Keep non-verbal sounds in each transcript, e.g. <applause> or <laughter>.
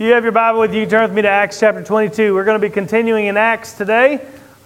you have your Bible with you, turn with me to Acts chapter 22. We're going to be continuing in Acts today.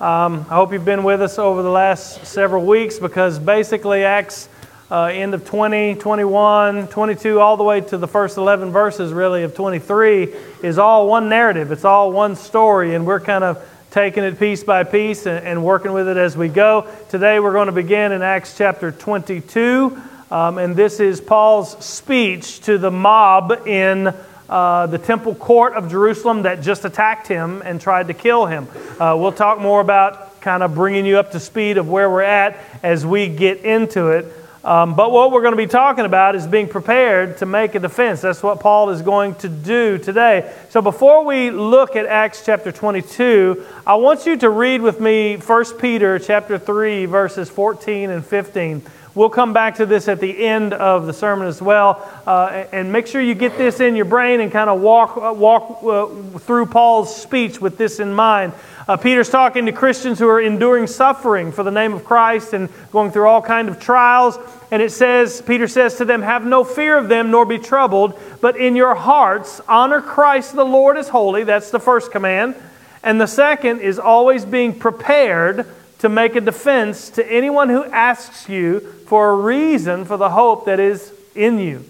Um, I hope you've been with us over the last several weeks because basically Acts uh, end of 20, 21, 22, all the way to the first 11 verses really of 23 is all one narrative. It's all one story, and we're kind of taking it piece by piece and, and working with it as we go. Today we're going to begin in Acts chapter 22, um, and this is Paul's speech to the mob in uh, the temple court of Jerusalem that just attacked him and tried to kill him. Uh, we'll talk more about kind of bringing you up to speed of where we're at as we get into it. Um, but what we're going to be talking about is being prepared to make a defense. That's what Paul is going to do today. So before we look at Acts chapter 22, I want you to read with me 1 Peter chapter 3 verses 14 and 15. We'll come back to this at the end of the sermon as well. Uh, and make sure you get this in your brain and kind of walk, uh, walk uh, through Paul's speech with this in mind. Uh, Peter's talking to Christians who are enduring suffering for the name of Christ and going through all kind of trials. And it says, Peter says to them, Have no fear of them, nor be troubled, but in your hearts honor Christ the Lord as holy. That's the first command. And the second is always being prepared to make a defense to anyone who asks you for a reason for the hope that is in you,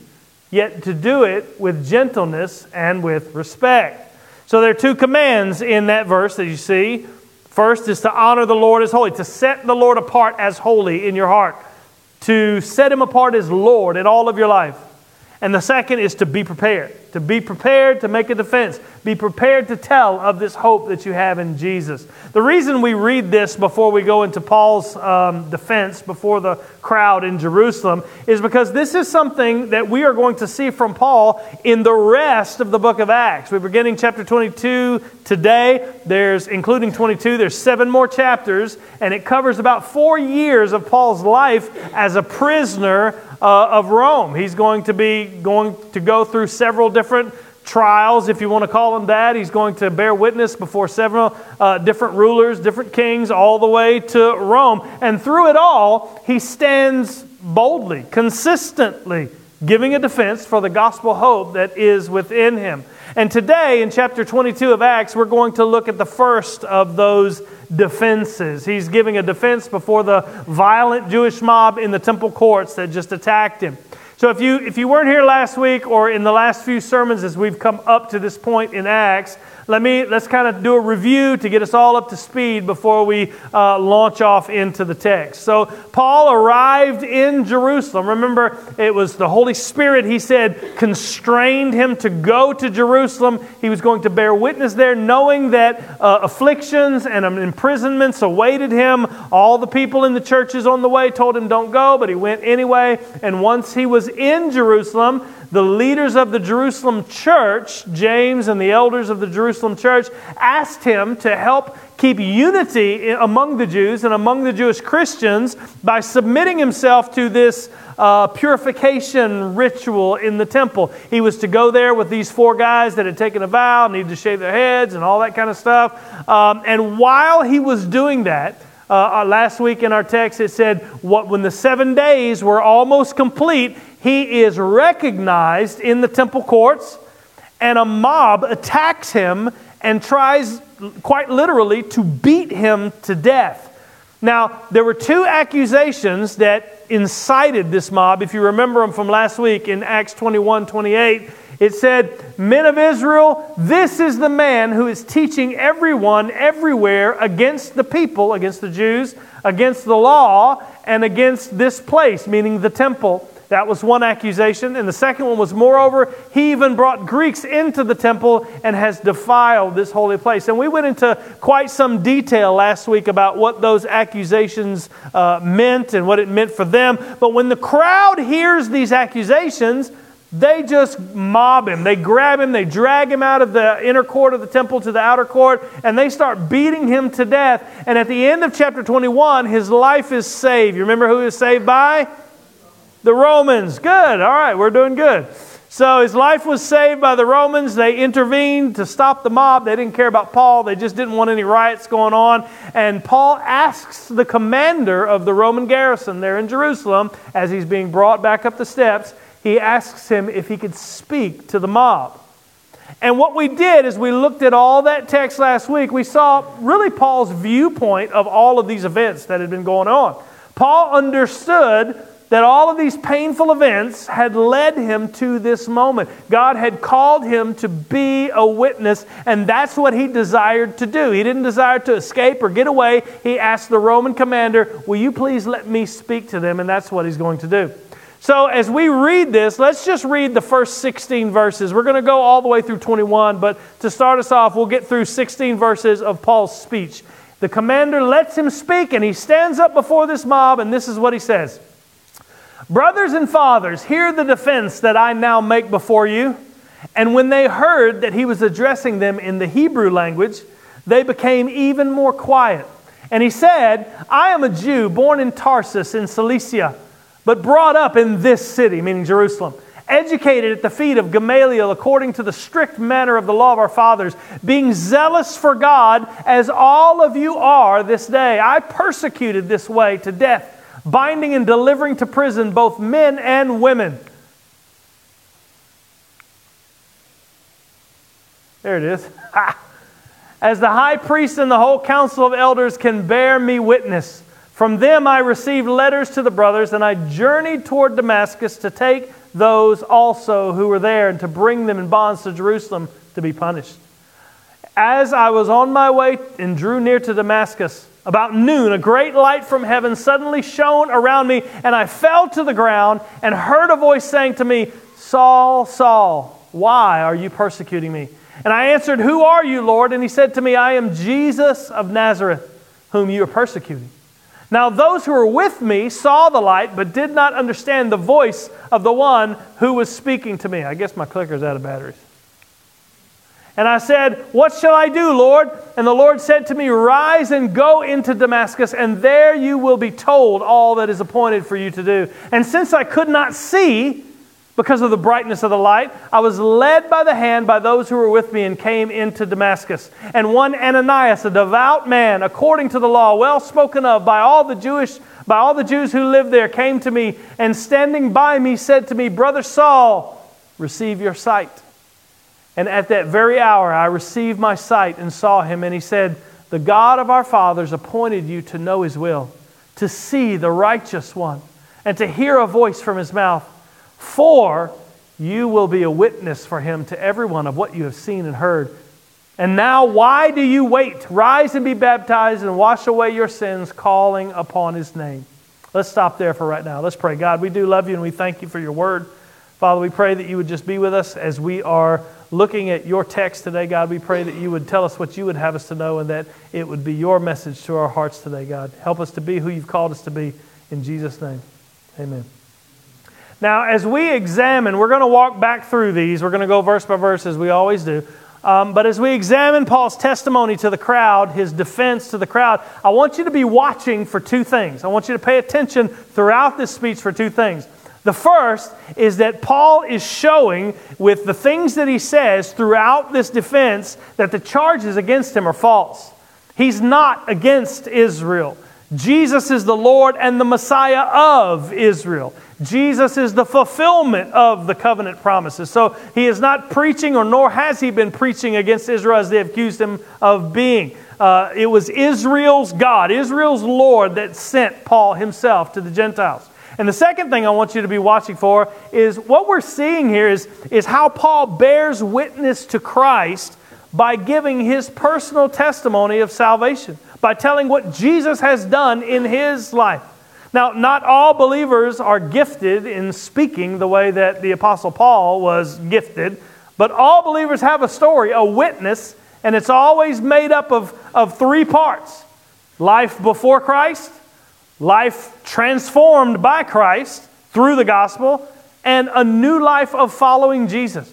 yet to do it with gentleness and with respect. So there are two commands in that verse that you see. First is to honor the Lord as holy, to set the Lord apart as holy in your heart, to set him apart as Lord in all of your life. And the second is to be prepared, to be prepared to make a defense, be prepared to tell of this hope that you have in Jesus. The reason we read this before we go into Paul's um, defense before the crowd in Jerusalem is because this is something that we are going to see from Paul in the rest of the book of Acts. We're beginning chapter 22 today. There's, including 22, there's seven more chapters, and it covers about four years of Paul's life as a prisoner uh, of Rome. He's going to be going to go through several different trials, if you want to call them that. He's going to bear witness before several uh, different rulers, different kings, all the way to Rome. And through it all, he stands boldly, consistently, giving a defense for the gospel hope that is within him. And today, in chapter 22 of Acts, we're going to look at the first of those defenses. He's giving a defense before the violent Jewish mob in the temple courts that just attacked him. So if you if you weren't here last week or in the last few sermons as we've come up to this point in Acts, let me let's kind of do a review to get us all up to speed before we uh, launch off into the text. So Paul arrived in Jerusalem. Remember, it was the Holy Spirit. He said constrained him to go to Jerusalem. He was going to bear witness there, knowing that uh, afflictions and imprisonments awaited him. All the people in the churches on the way told him don't go, but he went anyway. And once he was in Jerusalem, the leaders of the Jerusalem church, James and the elders of the Jerusalem church, asked him to help keep unity among the Jews and among the Jewish Christians by submitting himself to this uh, purification ritual in the temple. He was to go there with these four guys that had taken a vow, needed to shave their heads and all that kind of stuff. Um, and while he was doing that, uh, uh last week in our text it said, what, when the seven days were almost complete, he is recognized in the temple courts, and a mob attacks him and tries, quite literally, to beat him to death. Now, there were two accusations that incited this mob. If you remember them from last week in Acts 21 28, it said, Men of Israel, this is the man who is teaching everyone everywhere against the people, against the Jews, against the law, and against this place, meaning the temple. That was one accusation. And the second one was, moreover, he even brought Greeks into the temple and has defiled this holy place. And we went into quite some detail last week about what those accusations uh, meant and what it meant for them. But when the crowd hears these accusations, they just mob him. They grab him, they drag him out of the inner court of the temple to the outer court, and they start beating him to death. And at the end of chapter 21, his life is saved. You remember who he was saved by? The Romans. Good. All right, we're doing good. So his life was saved by the Romans. They intervened to stop the mob. They didn't care about Paul. They just didn't want any riots going on. And Paul asks the commander of the Roman garrison there in Jerusalem, as he's being brought back up the steps, he asks him if he could speak to the mob. And what we did is we looked at all that text last week. We saw really Paul's viewpoint of all of these events that had been going on. Paul understood that all of these painful events had led him to this moment. God had called him to be a witness, and that's what he desired to do. He didn't desire to escape or get away. He asked the Roman commander, Will you please let me speak to them? And that's what he's going to do. So, as we read this, let's just read the first 16 verses. We're going to go all the way through 21, but to start us off, we'll get through 16 verses of Paul's speech. The commander lets him speak, and he stands up before this mob, and this is what he says Brothers and fathers, hear the defense that I now make before you. And when they heard that he was addressing them in the Hebrew language, they became even more quiet. And he said, I am a Jew born in Tarsus in Cilicia but brought up in this city, meaning Jerusalem, educated at the feet of Gamaliel according to the strict manner of the law of our fathers, being zealous for God as all of you are this day. I persecuted this way to death, binding and delivering to prison both men and women. There it is. <laughs> As the high priest and the whole council of elders can bear me witness from them I received letters to the brothers, and I journeyed toward Damascus to take those also who were there and to bring them in bonds to Jerusalem to be punished. As I was on my way and drew near to Damascus, about noon, a great light from heaven suddenly shone around me, and I fell to the ground and heard a voice saying to me, Saul, Saul, why are you persecuting me? And I answered, Who are you, Lord? And he said to me, I am Jesus of Nazareth, whom you are persecuting. Now, those who were with me saw the light, but did not understand the voice of the one who was speaking to me. I guess my clicker's out of batteries. And I said, What shall I do, Lord? And the Lord said to me, Rise and go into Damascus, and there you will be told all that is appointed for you to do. And since I could not see, because of the brightness of the light, I was led by the hand by those who were with me and came into Damascus. And one Ananias, a devout man, according to the law, well spoken of by all the Jewish by all the Jews who lived there, came to me and standing by me said to me, Brother Saul, receive your sight. And at that very hour I received my sight and saw him, and he said, The God of our fathers appointed you to know his will, to see the righteous one, and to hear a voice from his mouth. For you will be a witness for him to everyone of what you have seen and heard. And now, why do you wait? Rise and be baptized and wash away your sins, calling upon his name. Let's stop there for right now. Let's pray. God, we do love you and we thank you for your word. Father, we pray that you would just be with us as we are looking at your text today, God. We pray that you would tell us what you would have us to know and that it would be your message to our hearts today, God. Help us to be who you've called us to be. In Jesus' name, amen. Now, as we examine, we're going to walk back through these. We're going to go verse by verse as we always do. Um, but as we examine Paul's testimony to the crowd, his defense to the crowd, I want you to be watching for two things. I want you to pay attention throughout this speech for two things. The first is that Paul is showing with the things that he says throughout this defense that the charges against him are false. He's not against Israel. Jesus is the Lord and the Messiah of Israel. Jesus is the fulfillment of the covenant promises. So he is not preaching, or nor has he been preaching against Israel as they accused him of being. Uh, it was Israel's God, Israel's Lord, that sent Paul himself to the Gentiles. And the second thing I want you to be watching for is what we're seeing here is, is how Paul bears witness to Christ by giving his personal testimony of salvation, by telling what Jesus has done in his life. Now, not all believers are gifted in speaking the way that the Apostle Paul was gifted, but all believers have a story, a witness, and it's always made up of, of three parts life before Christ, life transformed by Christ through the gospel, and a new life of following Jesus.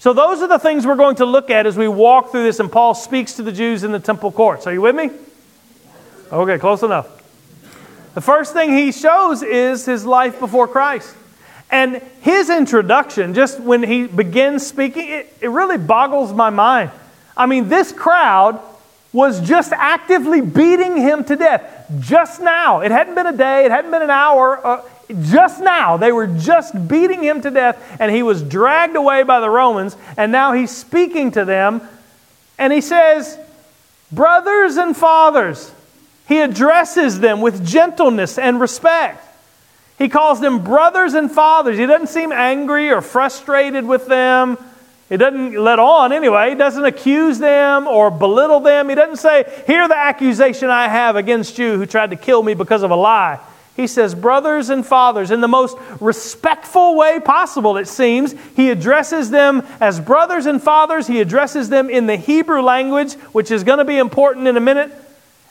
So, those are the things we're going to look at as we walk through this, and Paul speaks to the Jews in the temple courts. Are you with me? Okay, close enough. The first thing he shows is his life before Christ. And his introduction, just when he begins speaking, it, it really boggles my mind. I mean, this crowd was just actively beating him to death just now. It hadn't been a day, it hadn't been an hour. Uh, just now, they were just beating him to death, and he was dragged away by the Romans, and now he's speaking to them, and he says, Brothers and fathers, he addresses them with gentleness and respect. He calls them brothers and fathers. He doesn't seem angry or frustrated with them. He doesn't let on anyway. He doesn't accuse them or belittle them. He doesn't say, Hear the accusation I have against you who tried to kill me because of a lie. He says, Brothers and fathers, in the most respectful way possible, it seems. He addresses them as brothers and fathers. He addresses them in the Hebrew language, which is going to be important in a minute.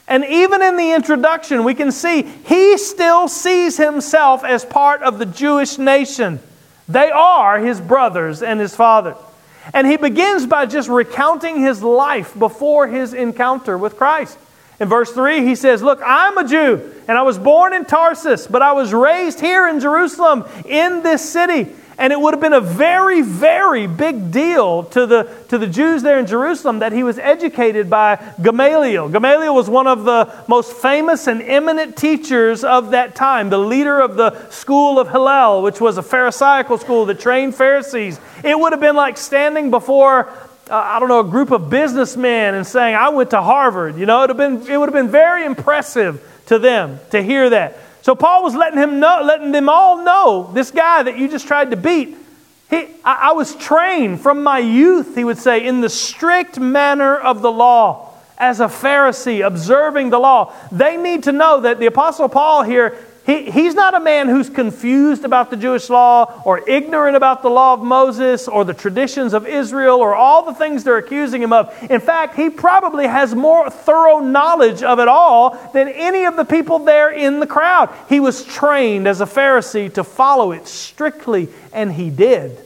And even in the introduction, we can see he still sees himself as part of the Jewish nation. They are his brothers and his father. And he begins by just recounting his life before his encounter with Christ. In verse 3, he says, Look, I'm a Jew, and I was born in Tarsus, but I was raised here in Jerusalem, in this city. And it would have been a very, very big deal to the, to the Jews there in Jerusalem that he was educated by Gamaliel. Gamaliel was one of the most famous and eminent teachers of that time, the leader of the school of Hillel, which was a Pharisaical school that trained Pharisees. It would have been like standing before uh, I don't know, a group of businessmen and saying, I went to Harvard. You know, it would, have been, it would have been very impressive to them to hear that. So Paul was letting, him know, letting them all know this guy that you just tried to beat. He, I, I was trained from my youth, he would say, in the strict manner of the law as a Pharisee, observing the law. They need to know that the Apostle Paul here he, he's not a man who's confused about the Jewish law or ignorant about the law of Moses or the traditions of Israel or all the things they're accusing him of. In fact, he probably has more thorough knowledge of it all than any of the people there in the crowd. He was trained as a Pharisee to follow it strictly, and he did.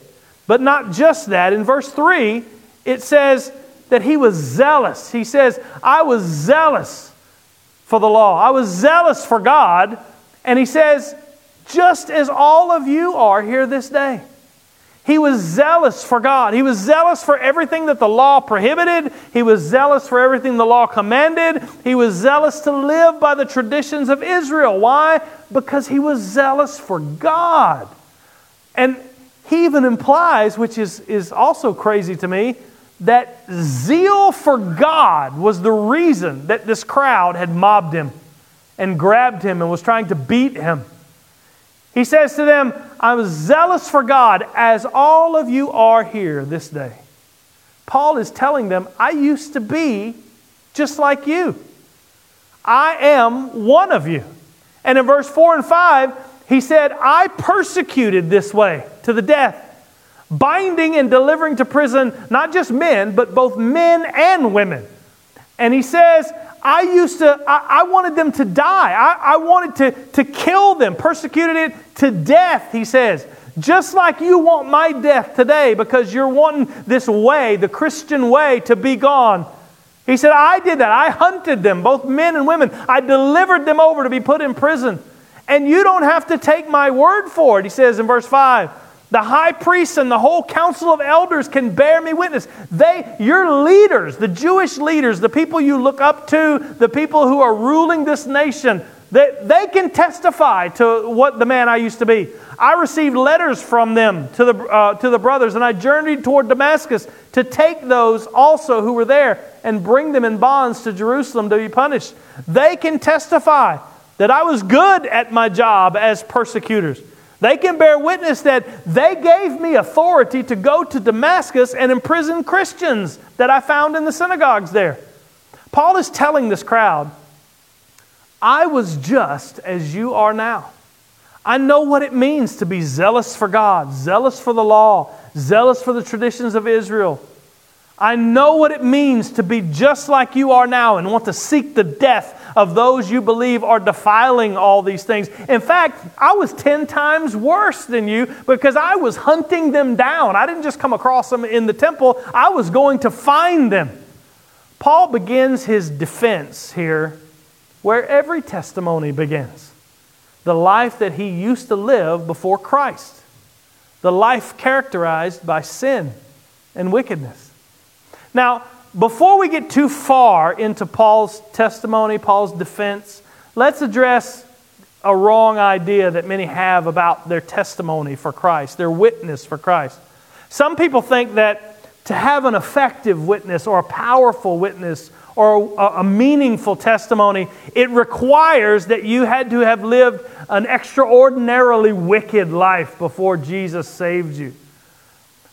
But not just that. In verse 3, it says that he was zealous. He says, I was zealous for the law, I was zealous for God and he says, just as all of you are here this day. He was zealous for God. He was zealous for everything that the law prohibited. He was zealous for everything the law commanded. He was zealous to live by the traditions of Israel. Why? Because he was zealous for God. And he even implies, which is, is also crazy to me, that zeal for God was the reason that this crowd had mobbed him and grabbed him and was trying to beat him. He says to them, I was zealous for God as all of you are here this day. Paul is telling them, I used to be just like you. I am one of you. And in verse 4 and 5, he said, I persecuted this way to the death, binding and delivering to prison not just men, but both men and women. And he says, I used to, I, I wanted them to die. I, I wanted to, to kill them, persecuted it to death, he says. Just like you want my death today because you're wanting this way, the Christian way, to be gone. He said, I did that. I hunted them, both men and women. I delivered them over to be put in prison. And you don't have to take my word for it, he says in verse 5. The high priests and the whole council of elders can bear me witness. They, your leaders, the Jewish leaders, the people you look up to, the people who are ruling this nation, they, they can testify to what the man I used to be. I received letters from them to the, uh, to the brothers, and I journeyed toward Damascus to take those also who were there and bring them in bonds to Jerusalem to be punished. They can testify that I was good at my job as persecutors. They can bear witness that they gave me authority to go to Damascus and imprison Christians that I found in the synagogues there. Paul is telling this crowd, I was just as you are now. I know what it means to be zealous for God, zealous for the law, zealous for the traditions of Israel. I know what it means to be just like you are now and want to seek the death of those you believe are defiling all these things. In fact, I was 10 times worse than you because I was hunting them down. I didn't just come across them in the temple, I was going to find them. Paul begins his defense here where every testimony begins the life that he used to live before Christ, the life characterized by sin and wickedness. Now, before we get too far into Paul's testimony, Paul's defense, let's address a wrong idea that many have about their testimony for Christ, their witness for Christ. Some people think that to have an effective witness or a powerful witness or a, a, meaningful testimony, it requires that you had to have lived an extraordinarily wicked life before Jesus saved you.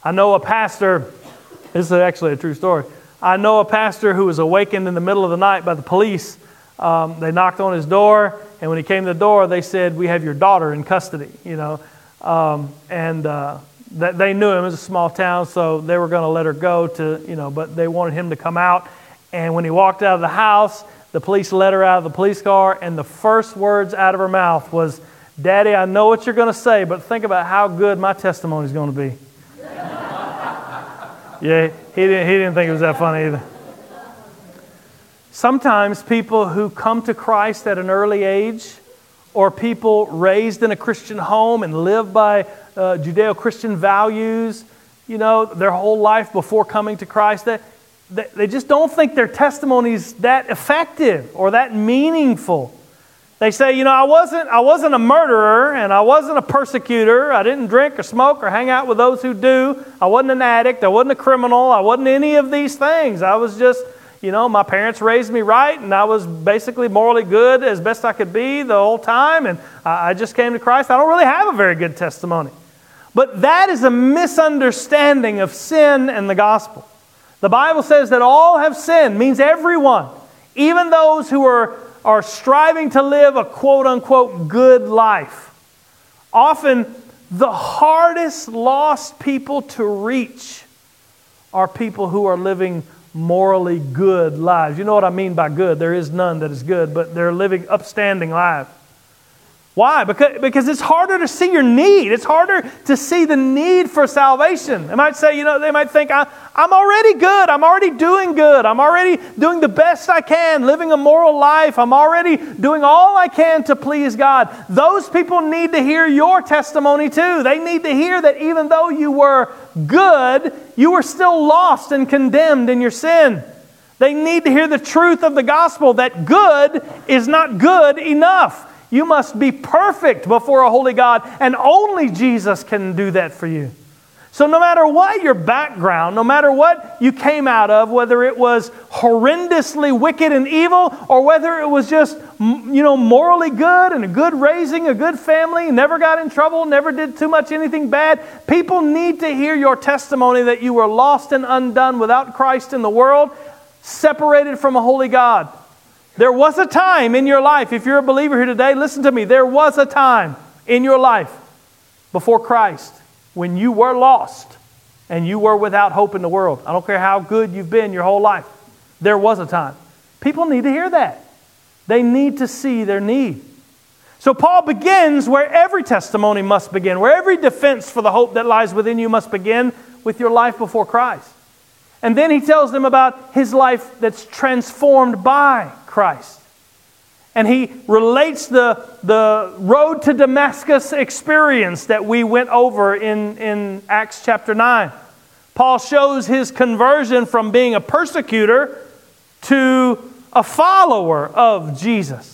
I know a pastor, this is actually a true story. I know a pastor who was awakened in the middle of the night by the police. Um, they knocked on his door, and when he came to the door, they said, We have your daughter in custody, you know. Um, and uh, that they knew him. It was a small town, so they were going to let her go to, you know, but they wanted him to come out. And when he walked out of the house, the police let her out of the police car, and the first words out of her mouth was, Daddy, I know what you're going to say, but think about how good my testimony is going to be. Yeah, he didn't, he didn't think it was that funny either. Sometimes people who come to Christ at an early age, or people raised in a Christian home and live by uh, Judeo Christian values, you know, their whole life before coming to Christ, that, that they just don't think their testimony is that effective or that meaningful. They say, you know, I wasn't, I wasn't a murderer and I wasn't a persecutor. I didn't drink or smoke or hang out with those who do. I wasn't an addict. I wasn't a criminal. I wasn't any of these things. I was just you know, my parents raised me right, and I was basically morally good as best I could be the whole time, and I just came to Christ. I don't really have a very good testimony. But that is a misunderstanding of sin and the gospel. The Bible says that all have sinned, means everyone, even those who are, are striving to live a quote unquote good life. Often, the hardest lost people to reach are people who are living morally good lives. You know what I mean by good? There is none that is good, but they're living upstanding lives. Why? Because, because it's harder to see your need. It's harder to see the need for salvation. They might say, you know, they might think, I, I'm already good. I'm already doing good. I'm already doing the best I can, living a moral life. I'm already doing all I can to please God. Those people need to hear your testimony too. They need to hear that even though you were good, you were still lost and condemned in your sin. They need to hear the truth of the gospel that good is not good enough. You must be perfect before a holy God, and only Jesus can do that for you. So, no matter what your background, no matter what you came out of, whether it was horrendously wicked and evil, or whether it was just, you know, morally good and a good raising, a good family, never got in trouble, never did too much anything bad, people need to hear your testimony that you were lost and undone without Christ in the world, separated from a holy God. There was a time in your life, if you're a believer here today, listen to me. There was a time in your life before Christ when you were lost and you were without hope in the world. I don't care how good you've been your whole life. There was a time. People need to hear that. They need to see their need. So Paul begins where every testimony must begin, where every defense for the hope that lies within you must begin with your life before Christ. And then he tells them about his life that's transformed by Christ. And he relates the, the road to Damascus experience that we went over in, in Acts chapter 9. Paul shows his conversion from being a persecutor to a follower of Jesus.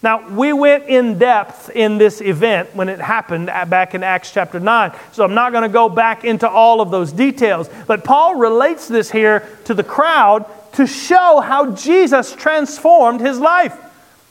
Now, we went in depth in this event when it happened back in Acts chapter 9. So I'm not going to go back into all of those details. But Paul relates this here to the crowd to show how Jesus transformed his life.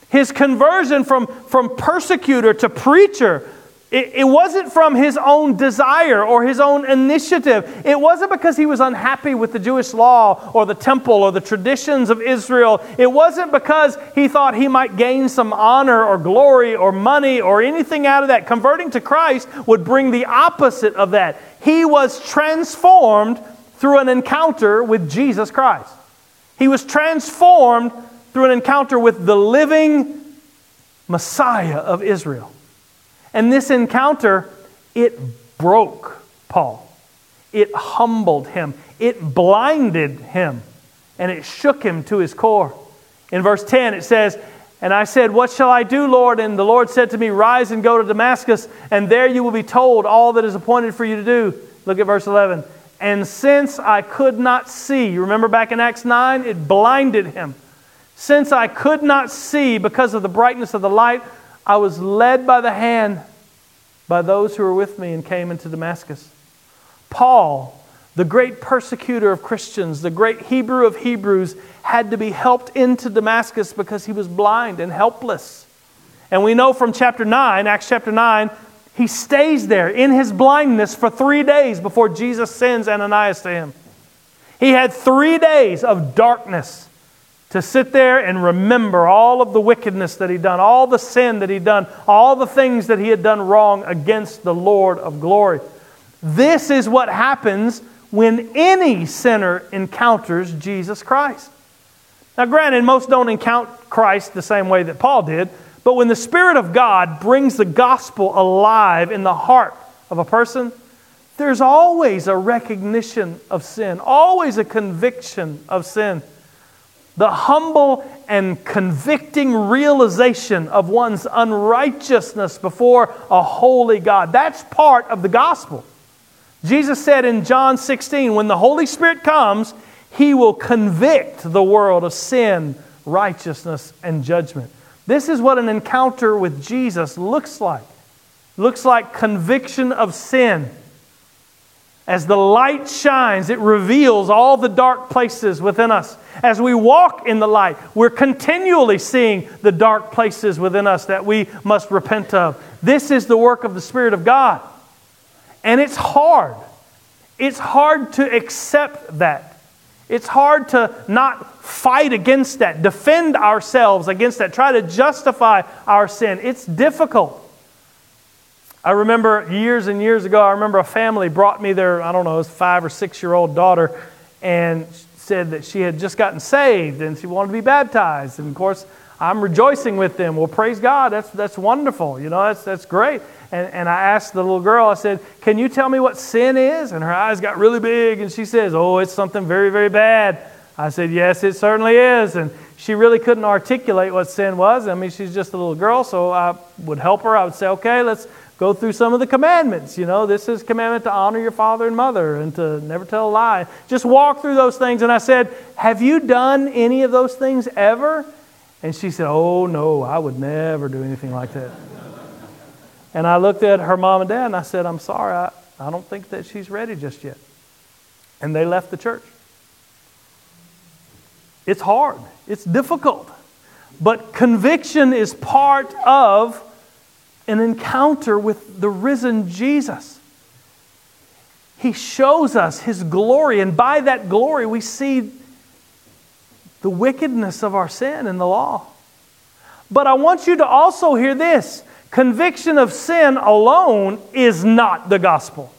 His conversion from, from persecutor to preacher it, it wasn't from his own desire or his own initiative. It wasn't because he was unhappy with the Jewish law or the temple or the traditions of Israel. It wasn't because he thought he might gain some honor or glory or money or anything out of that. Converting to Christ would bring the opposite of that. He was transformed through an encounter with Jesus Christ. He was transformed through an encounter with the living Messiah of Israel. And this encounter, it broke Paul. It humbled him, it blinded him, and it shook him to his core. In verse 10, it says, And I said, What shall I do, Lord? And the Lord said to me, Rise and go to Damascus, and there you will be told all that is appointed for you to do. Look at verse 11. And since I could not see, you remember back in Acts 9, it blinded him. Since I could not see because of the brightness of the light, I was led by the hand by those who were with me and came into Damascus. Paul, the great persecutor of Christians, the great Hebrew of Hebrews, had to be helped into Damascus because he was blind and helpless. And we know from chapter 9, Acts chapter 9, he stays there in his blindness for three days before Jesus sends Ananias to him. He had three days of darkness to sit there and remember all of the wickedness that he'd done, all the sin that he'd done, all the things that he had done wrong against the Lord of glory. This is what happens when any sinner encounters Jesus Christ. Now, granted, most don't encounter Christ the same way that Paul did, but when the Spirit of God brings the gospel alive in the heart of a person, there's always a recognition of sin, always a conviction of sin. The humble and convicting realization of one's unrighteousness before a holy God. That's part of the gospel. Jesus said in John 16, when the Holy Spirit comes, he will convict the world of sin, righteousness, and judgment. This is what an encounter with Jesus looks like. looks like conviction of sin. As the light shines, it reveals all the dark places within us. As we walk in the light, we're continually seeing the dark places within us that we must repent of. This is the work of the Spirit of God. And it's hard. It's hard to accept that. It's hard to not fight against that, defend ourselves against that, try to justify our sin. It's difficult. I remember years and years ago, I remember a family brought me their, I don't know, it was five or six year old daughter and said that she had just gotten saved and she wanted to be baptized. And of course, I'm rejoicing with them. Well, praise God, that's, that's wonderful. You know, that's, that's great. And, and I asked the little girl, I said, Can you tell me what sin is? And her eyes got really big and she says, Oh, it's something very, very bad. I said, Yes, it certainly is. And she really couldn't articulate what sin was. I mean, she's just a little girl, so I would help her. I would say, Okay, let's go through some of the commandments. You know, this is commandment to honor your father and mother and to never tell a lie. Just walk through those things. And I said, Have you done any of those things ever? And she said, Oh, no, I would never do anything like that. And I looked at her mom and dad and I said, I'm sorry, I, I don't think that she's ready just yet. And they left the church. It's hard, it's difficult. But conviction is part of an encounter with the risen Jesus. He shows us his glory, and by that glory, we see the wickedness of our sin and the law. But I want you to also hear this conviction of sin alone is not the gospel.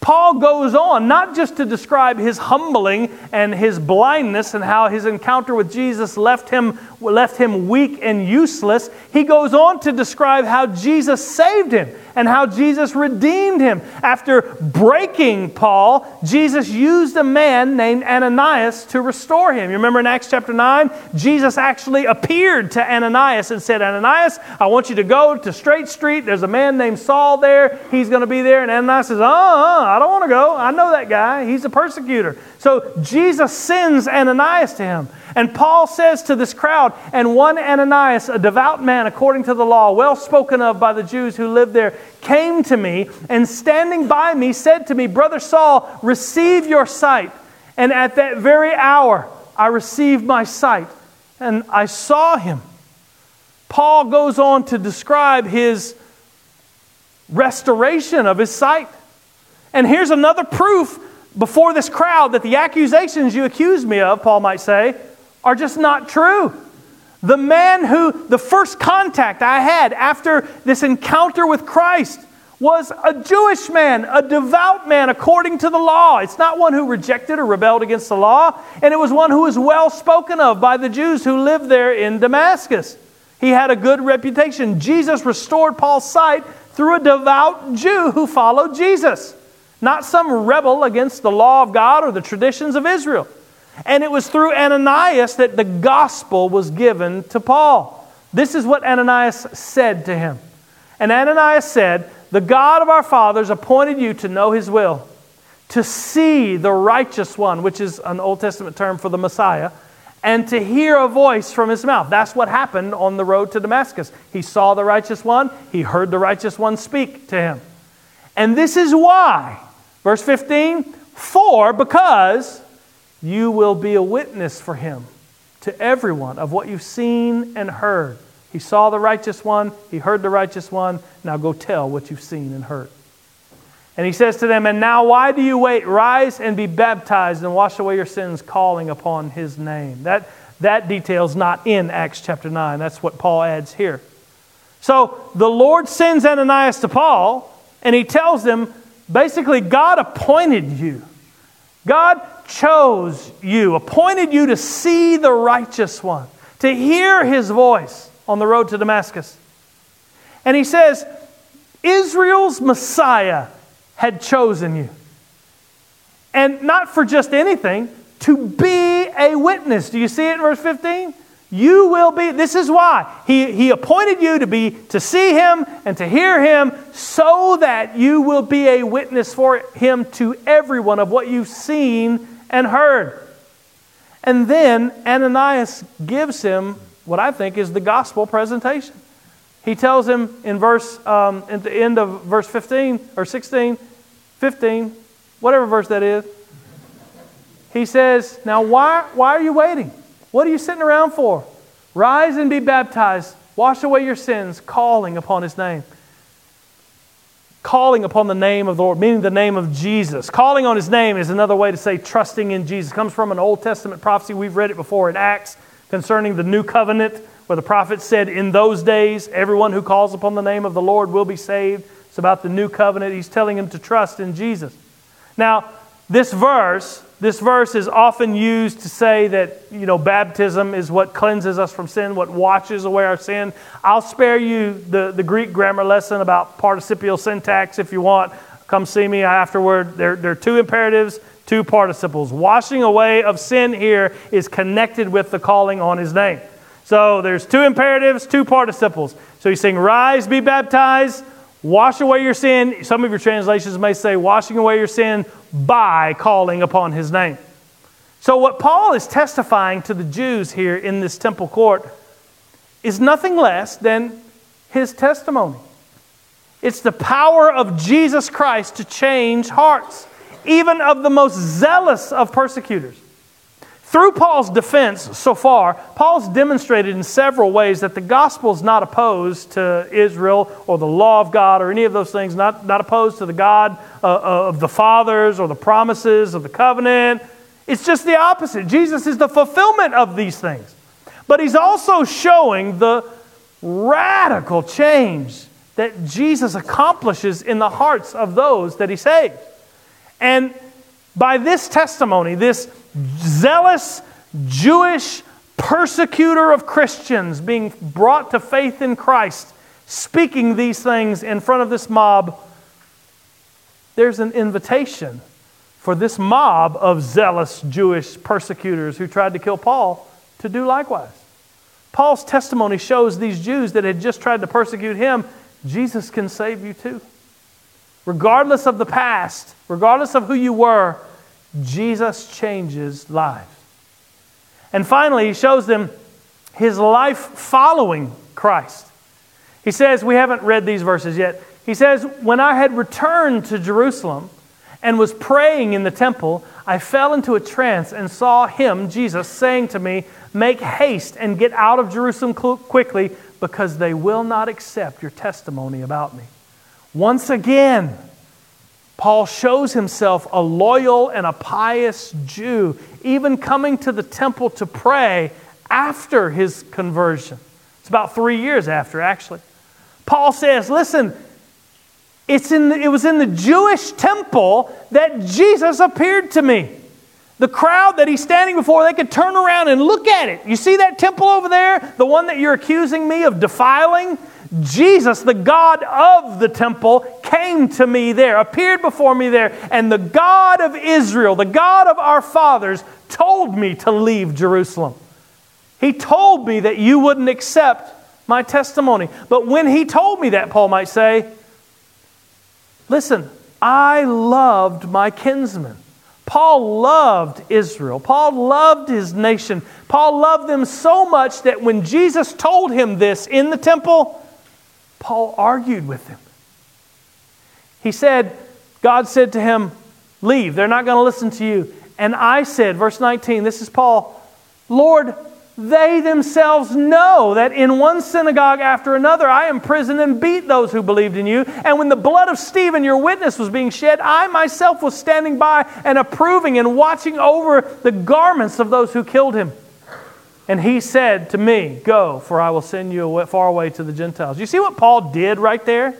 Paul goes on not just to describe his humbling and his blindness and how his encounter with Jesus left him, left him weak and useless. He goes on to describe how Jesus saved him and how Jesus redeemed him. After breaking Paul, Jesus used a man named Ananias to restore him. You remember in Acts chapter 9? Jesus actually appeared to Ananias and said, Ananias, I want you to go to Straight Street. There's a man named Saul there. He's going to be there. And Ananias says, uh uh I don't want to go. I know that guy. He's a persecutor. So Jesus sends Ananias to him. And Paul says to this crowd, and one Ananias, a devout man according to the law, well spoken of by the Jews who lived there, came to me and standing by me said to me, Brother Saul, receive your sight. And at that very hour, I received my sight and I saw him. Paul goes on to describe his restoration of his sight. And here's another proof before this crowd that the accusations you accuse me of, Paul might say, are just not true. The man who, the first contact I had after this encounter with Christ was a Jewish man, a devout man according to the law. It's not one who rejected or rebelled against the law, and it was one who was well spoken of by the Jews who lived there in Damascus. He had a good reputation. Jesus restored Paul's sight through a devout Jew who followed Jesus. not some rebel against the law of God or the traditions of Israel. And it was through Ananias that the gospel was given to Paul. This is what Ananias said to him. And Ananias said, The God of our fathers appointed you to know his will, to see the righteous one, which is an Old Testament term for the Messiah, and to hear a voice from his mouth. That's what happened on the road to Damascus. He saw the righteous one, he heard the righteous one speak to him. And this is why, verse 15, for because you will be a witness for him to everyone of what you've seen and heard. He saw the righteous one, he heard the righteous one. Now go tell what you've seen and heard. And he says to them, And now why do you wait? Rise and be baptized and wash away your sins, calling upon his name. That, that detail's not in Acts chapter 9. That's what Paul adds here. So the Lord sends Ananias to Paul, and he tells them basically, God appointed you. God chose you, appointed you to see the righteous one, to hear his voice on the road to Damascus. And he says, Israel's Messiah had chosen you. And not for just anything, to be a witness. Do you see it in verse 15? You will be, this is why. He, he appointed you to be, to see him and to hear him so that you will be a witness for him to everyone of what you've seen and heard. And then Ananias gives him what I think is the gospel presentation. He tells him in verse, um, at the end of verse 15 or 16, 15, whatever verse that is, he says, Now, why, why are you waiting? What are you sitting around for? Rise and be baptized, wash away your sins, calling upon his name calling upon the name of the Lord, meaning the name of Jesus. Calling on his name is another way to say trusting in Jesus. It comes from an Old Testament prophecy. We've read it before in Acts concerning the new covenant, where the prophet said, In those days, everyone who calls upon the name of the Lord will be saved. It's about the new covenant. He's telling him to trust in Jesus. Now, this verse this verse is often used to say that, you know, baptism is what cleanses us from sin, what washes away our sin. I'll spare you the, the Greek grammar lesson about participial syntax if you want. Come see me afterward. There, there are two imperatives, two participles. Washing away of sin here is connected with the calling on his name. So there's two imperatives, two participles. So he's saying, Rise, be baptized, wash away your sin. Some of your translations may say, Washing away your sin by calling upon his name. So, what Paul is testifying to the Jews here in this temple court is nothing less than his testimony. It's the power of Jesus Christ to change hearts, even of the most zealous of persecutors. Through Paul's defense so far, Paul's demonstrated in several ways that the gospel is not opposed to Israel or the law of God or any of those things, not, not opposed to the God uh, uh, of the fathers or the promises of the covenant. It's just the opposite. Jesus is the fulfillment of these things. But he's also showing the radical change that Jesus accomplishes in the hearts of those that he saves. And by this testimony, this zealous Jewish persecutor of Christians being brought to faith in Christ, speaking these things in front of this mob, there's an invitation for this mob of zealous Jewish persecutors who tried to kill Paul to do likewise. Paul's testimony shows these Jews that had just tried to persecute him, Jesus can save you too. Regardless of the past, regardless of who you were, Jesus changes lives. And finally, he shows them his life following Christ. He says, we haven't read these verses yet. He says, When I had returned to Jerusalem and was praying in the temple, I fell into a trance and saw him, Jesus, saying to me, Make haste and get out of Jerusalem quickly, because they will not accept your testimony about me. Once again, Paul shows himself a loyal and a pious Jew, even coming to the temple to pray after his conversion. It's about three years after, actually. Paul says, Listen, it's in the, it was in the Jewish temple that Jesus appeared to me. The crowd that he's standing before, they could turn around and look at it. You see that temple over there? The one that you're accusing me of defiling? Jesus, the God of the temple, came to me there, appeared before me there, and the God of Israel, the God of our fathers, told me to leave Jerusalem. He told me that you wouldn't accept my testimony. But when he told me that, Paul might say, Listen, I loved my kinsmen. Paul loved Israel. Paul loved his nation. Paul loved them so much that when Jesus told him this in the temple, Paul argued with him. He said, God said to him, Leave. They're not going to listen to you. And I said, verse 19, this is Paul, Lord, they themselves know that in one synagogue after another I imprisoned and beat those who believed in you. And when the blood of Stephen, your witness, was being shed, I myself was standing by and approving and watching over the garments of those who killed him. And he said to me, Go, for I will send you far away to the Gentiles. You see what Paul did right there?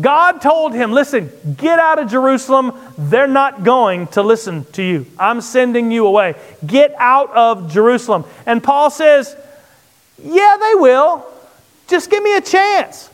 God told him, Listen, get out of Jerusalem. They're not going to listen to you. I'm sending you away. Get out of Jerusalem. And Paul says, Yeah, they will. Just give me a chance.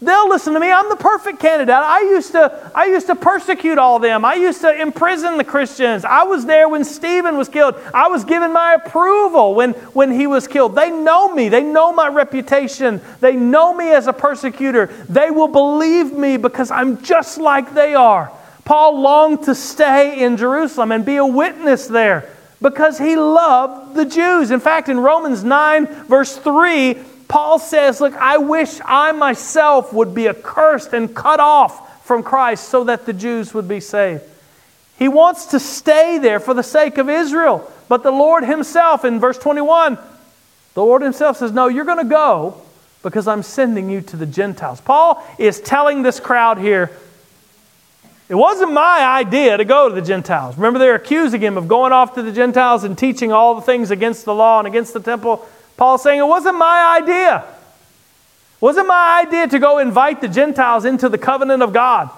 They'll listen to me. I'm the perfect candidate. I used to, I used to persecute all them. I used to imprison the Christians. I was there when Stephen was killed. I was given my approval when, when he was killed. They know me. They know my reputation. They know me as a persecutor. They will believe me because I'm just like they are. Paul longed to stay in Jerusalem and be a witness there because he loved the Jews. In fact, in Romans 9, verse 3, Paul says, Look, I wish I myself would be accursed and cut off from Christ so that the Jews would be saved. He wants to stay there for the sake of Israel. But the Lord Himself, in verse 21, the Lord Himself says, No, you're going to go because I'm sending you to the Gentiles. Paul is telling this crowd here, it wasn't my idea to go to the Gentiles. Remember, they're accusing him of going off to the Gentiles and teaching all the things against the law and against the temple. Paul's saying it wasn't my idea. It wasn't my idea to go invite the Gentiles into the covenant of God.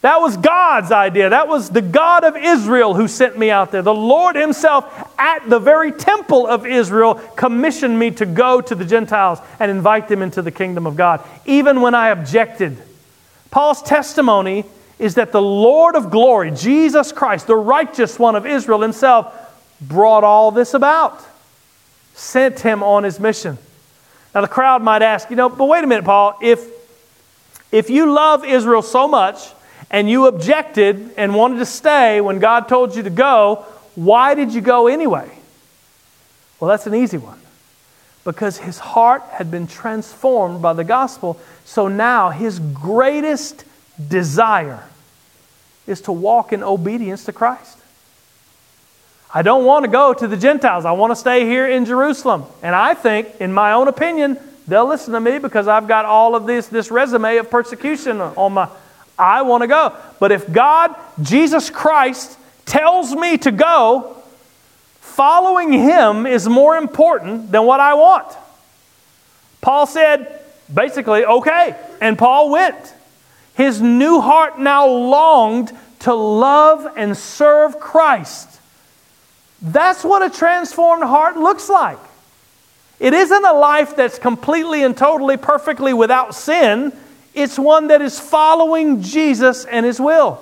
That was God's idea. That was the God of Israel who sent me out there. The Lord Himself, at the very temple of Israel, commissioned me to go to the Gentiles and invite them into the kingdom of God, even when I objected. Paul's testimony is that the Lord of glory, Jesus Christ, the righteous one of Israel Himself, brought all this about sent him on his mission. Now, the crowd might ask, you know, but wait a minute, Paul, if, if you love Israel so much and you objected and wanted to stay when God told you to go, why did you go anyway? Well, that's an easy one. Because his heart had been transformed by the gospel, so now his greatest desire is to walk in obedience to Christ. I don't want to go to the Gentiles. I want to stay here in Jerusalem. And I think, in my own opinion, they'll listen to me because I've got all of this, this resume of persecution on my. I want to go. But if God, Jesus Christ, tells me to go, following Him is more important than what I want. Paul said, basically, okay. And Paul went. His new heart now longed to love and serve Christ. That's what a transformed heart looks like. It isn't a life that's completely and totally perfectly without sin. It's one that is following Jesus and his will.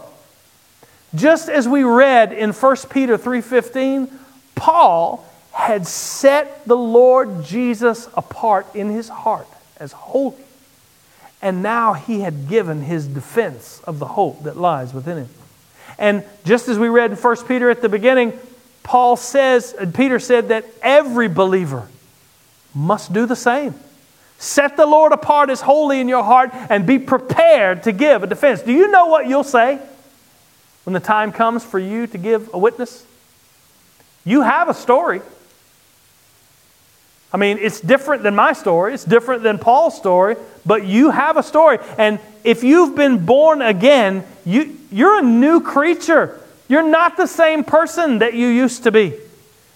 Just as we read in 1 Peter 3:15, Paul had set the Lord Jesus apart in his heart as holy. And now he had given his defense of the hope that lies within him. And just as we read in 1 Peter at the beginning, Paul says, and Peter said that every believer must do the same. Set the Lord apart as holy in your heart and be prepared to give a defense. Do you know what you'll say when the time comes for you to give a witness? You have a story. I mean, it's different than my story, it's different than Paul's story, but you have a story. And if you've been born again, you, you're a new creature. You're not the same person that you used to be.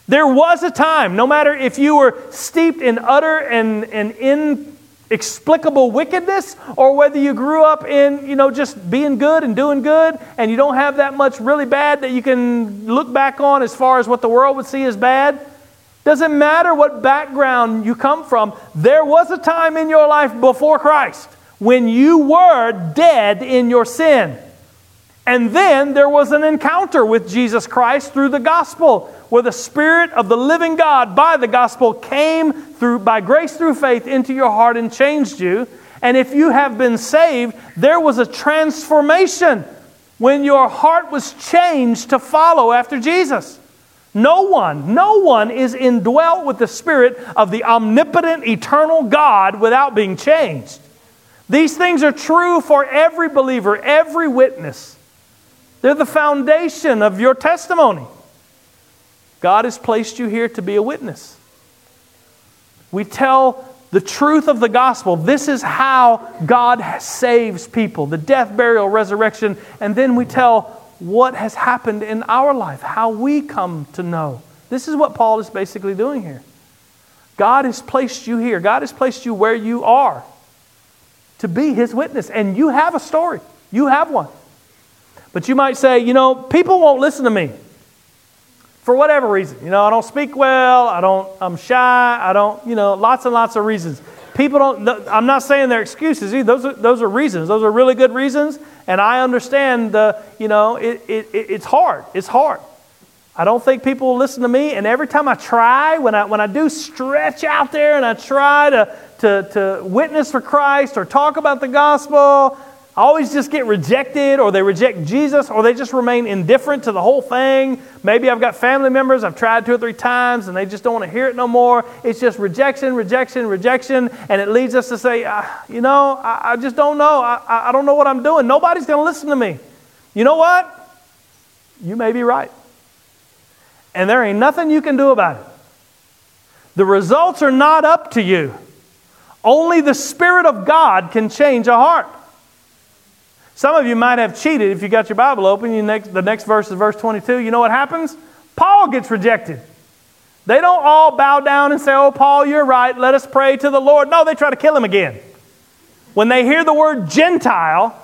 There was a time, no matter if you were steeped in utter and, and inexplicable wickedness, or whether you grew up in, you know, just being good and doing good, and you don't have that much really bad that you can look back on as far as what the world would see as bad, Doesn't matter what background you come from, there was a time in your life before Christ when you were dead in your sin. And then there was an encounter with Jesus Christ through the gospel, where the Spirit of the living God by the gospel came through by grace through faith into your heart and changed you. And if you have been saved, there was a transformation when your heart was changed to follow after Jesus. No one, no one is indwelt with the Spirit of the omnipotent, eternal God without being changed. These things are true for every believer, every witness. They're the foundation of your testimony. God has placed you here to be a witness. We tell the truth of the gospel. This is how God saves people the death, burial, resurrection. And then we tell what has happened in our life, how we come to know. This is what Paul is basically doing here. God has placed you here, God has placed you where you are to be his witness. And you have a story, you have one. But you might say, you know, people won't listen to me for whatever reason. You know, I don't speak well, I don't, I'm shy, I don't, you know, lots and lots of reasons. People don't, I'm not saying they're excuses either. Those are, those are reasons. Those are really good reasons. And I understand the, you know, it, it, it's hard. It's hard. I don't think people will listen to me. And every time I try, when I, when I do stretch out there and I try to, to, to witness for Christ or talk about the gospel, always just get rejected, or they reject Jesus, or they just remain indifferent to the whole thing. Maybe I've got family members I've tried two or three times and they just don't want to hear it no more. It's just rejection, rejection, rejection, and it leads us to say, uh, you know, I, I, just don't know. I, I don't know what I'm doing. Nobody's going to listen to me. You know what? You may be right. And there ain't nothing you can do about it. The results are not up to you. Only the Spirit of God can change a heart. Some of you might have cheated if you got your Bible open. You next, the next verse is verse 22. You know what happens? Paul gets rejected. They don't all bow down and say, Oh, Paul, you're right. Let us pray to the Lord. No, they try to kill him again. When they hear the word Gentile,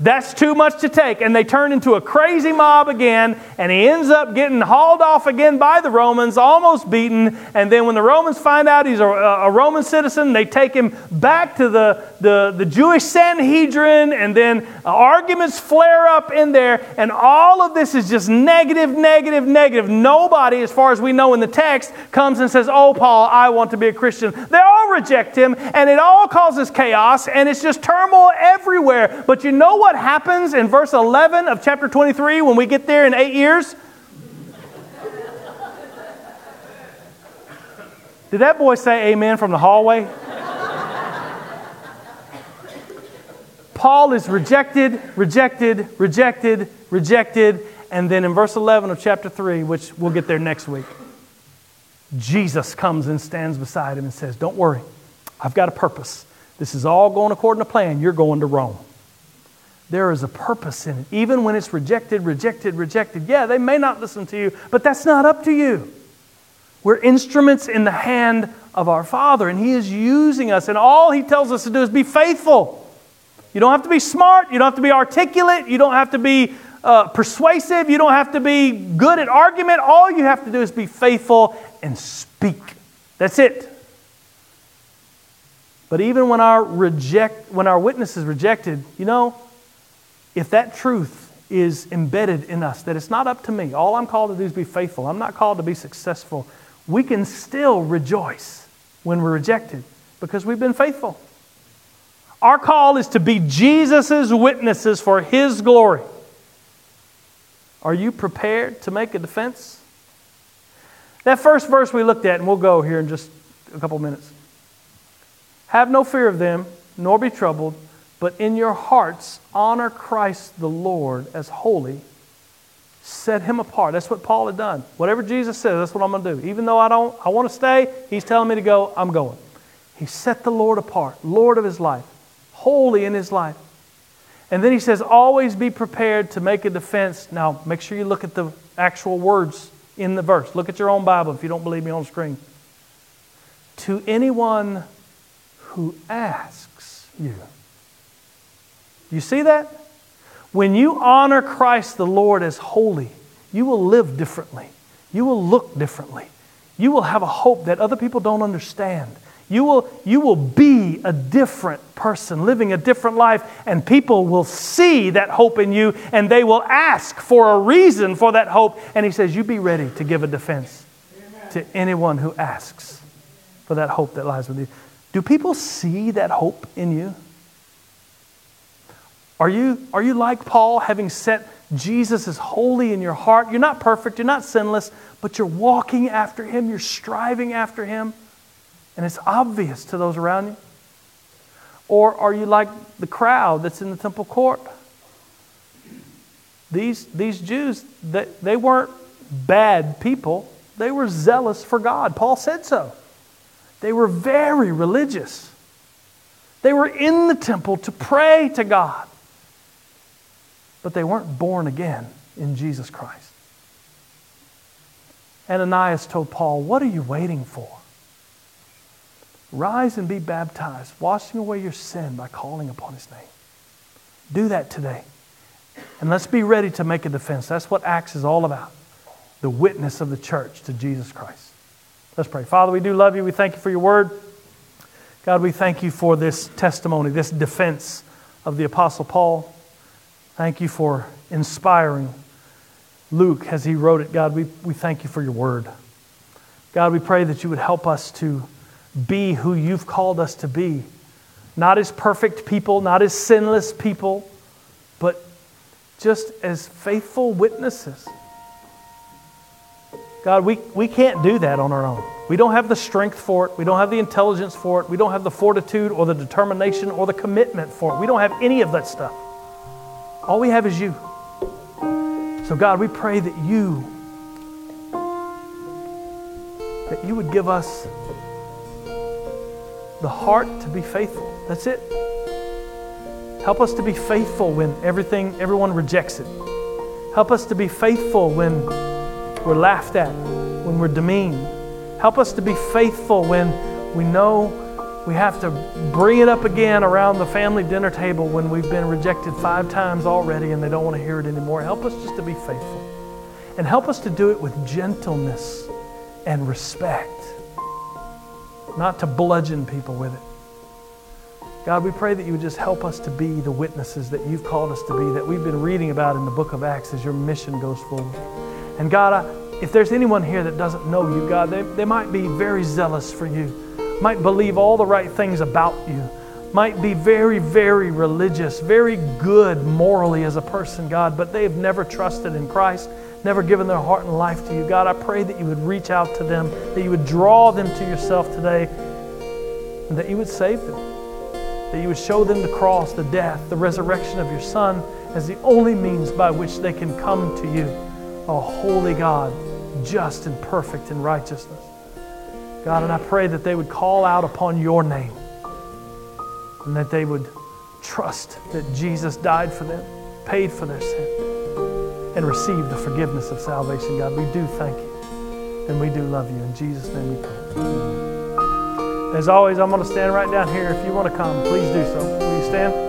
that's too much to take. And they turn into a crazy mob again, and he ends up getting hauled off again by the Romans, almost beaten. And then when the Romans find out he's a, a Roman citizen, they take him back to the, the, the Jewish Sanhedrin, and then arguments flare up in there. And all of this is just negative, negative, negative. Nobody, as far as we know in the text, comes and says, Oh, Paul, I want to be a Christian. They all reject him, and it all causes chaos, and it's just turmoil everywhere. But you know what? happens in verse 11 of chapter 23 when we get there in eight years? Did that boy say amen from the hallway? Paul is rejected, rejected, rejected, rejected, and then in verse 11 of chapter 3, which we'll get there next week, Jesus comes and stands beside him and says, Don't worry, I've got a purpose. This is all going according to plan. You're going to Rome there is a purpose in it. Even when it's rejected, rejected, rejected. Yeah, they may not listen to you, but that's not up to you. We're instruments in the hand of our Father, and He is using us, and all He tells us to do is be faithful. You don't have to be smart, you don't have to be articulate, you don't have to be uh, persuasive, you don't have to be good at argument. All you have to do is be faithful and speak. That's it. But even when our reject when our witness is rejected, you know, if that truth is embedded in us, that it's not up to me, all I'm called to do is be faithful, I'm not called to be successful, we can still rejoice when we're rejected because we've been faithful. Our call is to be Jesus' witnesses for His glory. Are you prepared to make a defense? That first verse we looked at, and we'll go here in just a couple minutes. Have no fear of them, nor be troubled but in your hearts, honor Christ the Lord as holy. Set him apart. That's what Paul had done. Whatever Jesus says, that's what I'm going to do. Even though I don't, I want to stay, he's telling me to go, I'm going. He set the Lord apart, Lord of his life, holy in his life. And then he says, always be prepared to make a defense. Now, make sure you look at the actual words in the verse. Look at your own Bible if you don't believe me on screen. To anyone who asks you. Do you see that? When you honor Christ the Lord as holy, you will live differently. You will look differently. You will have a hope that other people don't understand. You will, you will be a different person, living a different life, and people will see that hope in you and they will ask for a reason for that hope. And he says, You be ready to give a defense to anyone who asks for that hope that lies with you. Do people see that hope in you? Are you, are you like Paul, having set Jesus as holy in your heart? You're not perfect, you're not sinless, but you're walking after him, you're striving after him and it's obvious to those around you? Or are you like the crowd that's in the temple court? These, these Jews, they, they weren't bad people, they were zealous for God. Paul said so. They were very religious. They were in the temple to pray to God, but they weren't born again in Jesus Christ. Ananias told Paul, What are you waiting for? Rise and be baptized, washing away your sin by calling upon his name. Do that today. And let's be ready to make a defense. That's what Acts is all about the witness of the church to Jesus Christ. Let's pray. Father, we do love you. We thank you for your word. God, we thank you for this testimony, this defense of the Apostle Paul. Thank you for inspiring Luke as he wrote it. God, we, we thank you for your word. God, we pray that you would help us to be who you've called us to be. Not as perfect people, not as sinless people, but just as faithful witnesses. God, we, we can't do that on our own. We don't have the strength for it. We don't have the intelligence for it. We don't have the fortitude or the determination or the commitment for it. We don't have any of that stuff. All we have is you. So, God, we pray that you, that you would give us the heart to be faithful. That's it. Help us to be faithful when everything, everyone rejects it. Help us to be faithful when we're laughed at, when we're demeaned. Help us to be faithful when we know we have to bring it up again around the family dinner table when we've been rejected five times already and they don't want to hear it anymore. Help us just to be faithful. And help us to do it with gentleness and respect not to bludgeon people with it. God, we pray that you would just help us to be the witnesses that you've called us to be, that we've been reading about in the book of Acts as your mission goes forward. And God, I, if there's anyone here that doesn't know you, God, they, they might be very zealous for you, might believe all the right things about you, might be very, very religious, very good morally as a person, God, but they've never trusted in Christ never given their heart and life to you. God, I pray that you would reach out to them, that you would draw them to yourself today, and that you would save them, that you would show them the cross, the death, the resurrection of your Son as the only means by which they can come to you, a holy God, just and perfect in righteousness. God, and I pray that they would call out upon your name and that they would trust that Jesus died for them, paid for their sin and receive the forgiveness of salvation, God. We do thank you and we do love you. In Jesus' name we pray. As always, I'm going to stand right down here. If you want to come, please do so. Will you stand?